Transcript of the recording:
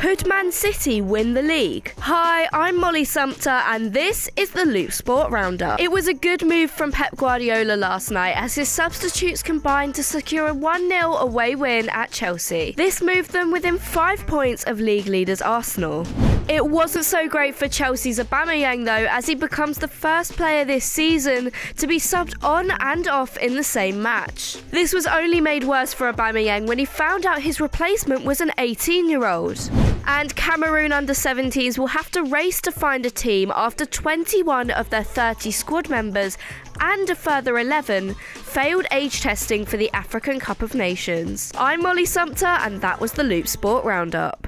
Could Man City win the league? Hi, I'm Molly Sumter, and this is the Loop Sport Roundup. It was a good move from Pep Guardiola last night as his substitutes combined to secure a 1 0 away win at Chelsea. This moved them within five points of league leaders Arsenal. It wasn't so great for Chelsea's Aubameyang though, as he becomes the first player this season to be subbed on and off in the same match. This was only made worse for Aubameyang when he found out his replacement was an 18-year-old. And Cameroon under 17s will have to race to find a team after 21 of their 30 squad members and a further 11 failed age testing for the African Cup of Nations. I'm Molly Sumter, and that was the Loop Sport Roundup.